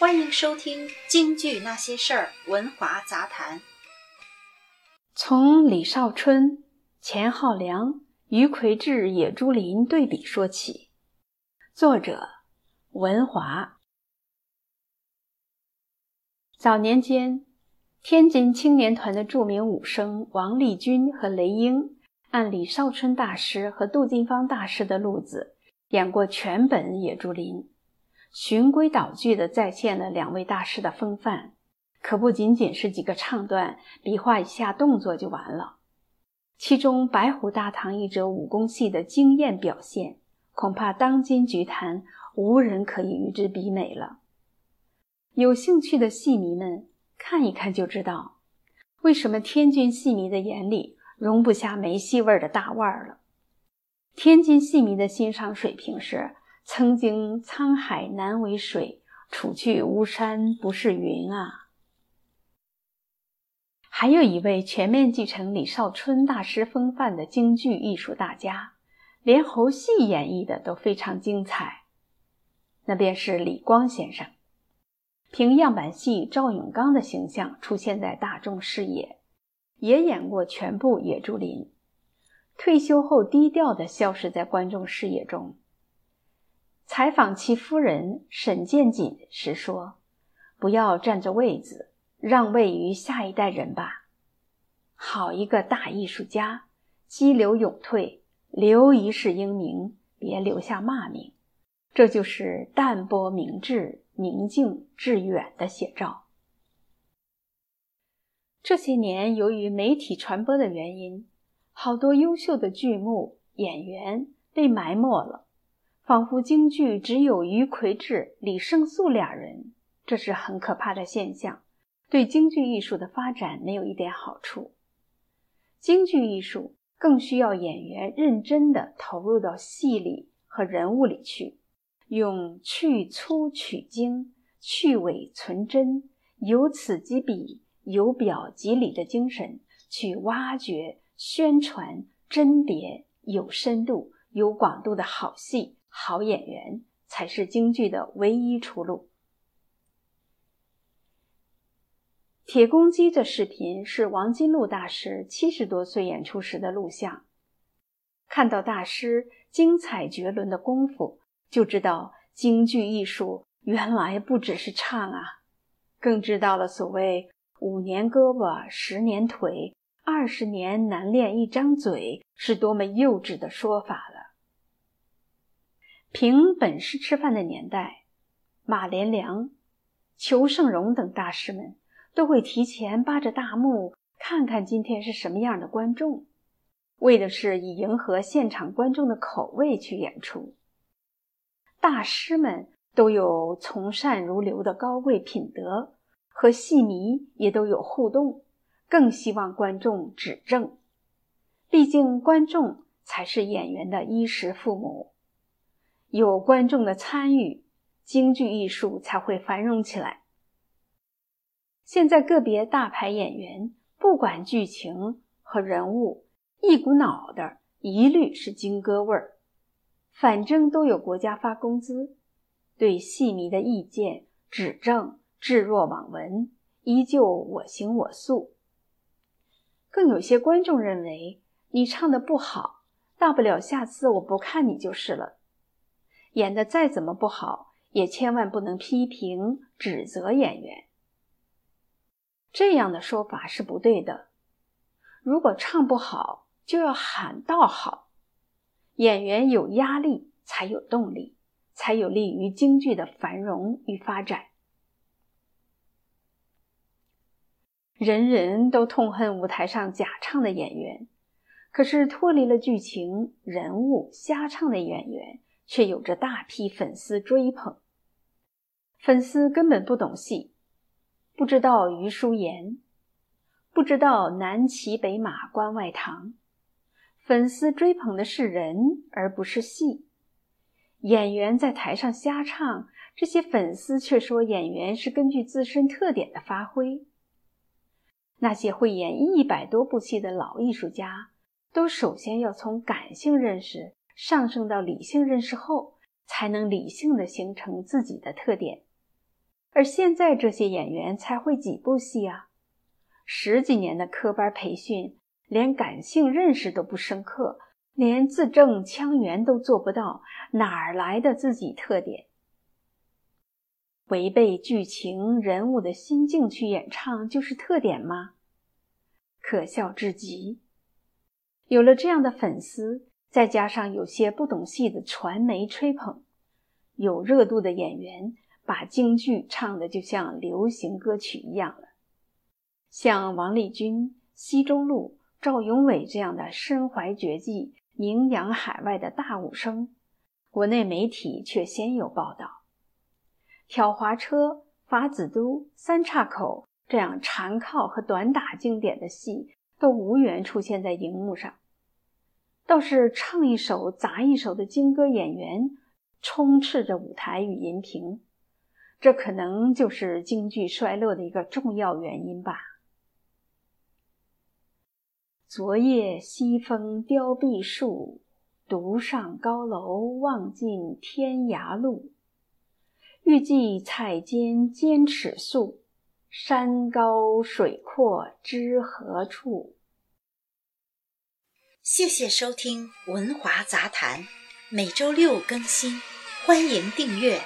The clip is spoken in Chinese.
欢迎收听《京剧那些事儿》文华杂谈。从李少春、钱浩良、于魁智、野猪林对比说起。作者：文华。早年间，天津青年团的著名武生王立军和雷英，按李少春大师和杜近芳大师的路子，演过全本《野猪林》。循规蹈矩地再现了两位大师的风范，可不仅仅是几个唱段，比划一下动作就完了。其中白虎大堂一折武功戏的惊艳表现，恐怕当今剧坛无人可以与之比美了。有兴趣的戏迷们看一看就知道，为什么天津戏迷的眼里容不下没戏味的大腕儿了。天津戏迷的欣赏水平是。曾经沧海难为水，除去巫山不是云啊！还有一位全面继承李少春大师风范的京剧艺术大家，连猴戏演绎的都非常精彩。那便是李光先生，凭样板戏赵永刚的形象出现在大众视野，也演过全部《野猪林》，退休后低调的消失在观众视野中。采访其夫人沈建锦时说：“不要占着位子，让位于下一代人吧。好一个大艺术家，激流勇退，留一世英名，别留下骂名。这就是淡泊明志、宁静致远的写照。”这些年，由于媒体传播的原因，好多优秀的剧目演员被埋没了。仿佛京剧只有于魁智、李胜素俩人，这是很可怕的现象，对京剧艺术的发展没有一点好处。京剧艺术更需要演员认真地投入到戏里和人物里去，用去粗取精、去伪存真、由此及彼、由表及里的精神去挖掘、宣传甄别有深度、有广度的好戏。好演员才是京剧的唯一出路。铁公鸡这视频是王金禄大师七十多岁演出时的录像。看到大师精彩绝伦的功夫，就知道京剧艺术原来不只是唱啊，更知道了所谓“五年胳膊十年腿，二十年难练一张嘴”是多么幼稚的说法了。凭本事吃饭的年代，马连良、裘盛戎等大师们都会提前扒着大幕看看今天是什么样的观众，为的是以迎合现场观众的口味去演出。大师们都有从善如流的高贵品德，和戏迷也都有互动，更希望观众指正。毕竟观众才是演员的衣食父母。有观众的参与，京剧艺术才会繁荣起来。现在个别大牌演员，不管剧情和人物，一股脑的一律是京歌味儿，反正都有国家发工资，对戏迷的意见指正置若罔闻，依旧我行我素。更有些观众认为你唱的不好，大不了下次我不看你就是了。演的再怎么不好，也千万不能批评指责演员。这样的说法是不对的。如果唱不好，就要喊到好。演员有压力，才有动力，才有利于京剧的繁荣与发展。人人都痛恨舞台上假唱的演员，可是脱离了剧情、人物瞎唱的演员。却有着大批粉丝追捧，粉丝根本不懂戏，不知道余叔岩，不知道南骑北马关外堂，粉丝追捧的是人而不是戏。演员在台上瞎唱，这些粉丝却说演员是根据自身特点的发挥。那些会演一百多部戏的老艺术家，都首先要从感性认识。上升到理性认识后，才能理性的形成自己的特点。而现在这些演员才会几部戏啊？十几年的科班培训，连感性认识都不深刻，连字正腔圆都做不到，哪儿来的自己特点？违背剧情人物的心境去演唱就是特点吗？可笑至极！有了这样的粉丝，再加上有些不懂戏的传媒吹捧，有热度的演员把京剧唱的就像流行歌曲一样了。像王丽君、奚中路、赵永伟这样的身怀绝技、名扬海外的大武生，国内媒体却先有报道。挑滑车、法子都、三岔口这样缠靠和短打经典的戏都无缘出现在荧幕上，倒是唱一首砸一首的京歌演员充斥着舞台与银屏，这可能就是京剧衰落的一个重要原因吧。昨夜西风凋碧树，独上高楼望尽天涯路。欲寄彩笺兼尺素，山高水阔知何处？谢谢收听《文华杂谈》，每周六更新，欢迎订阅。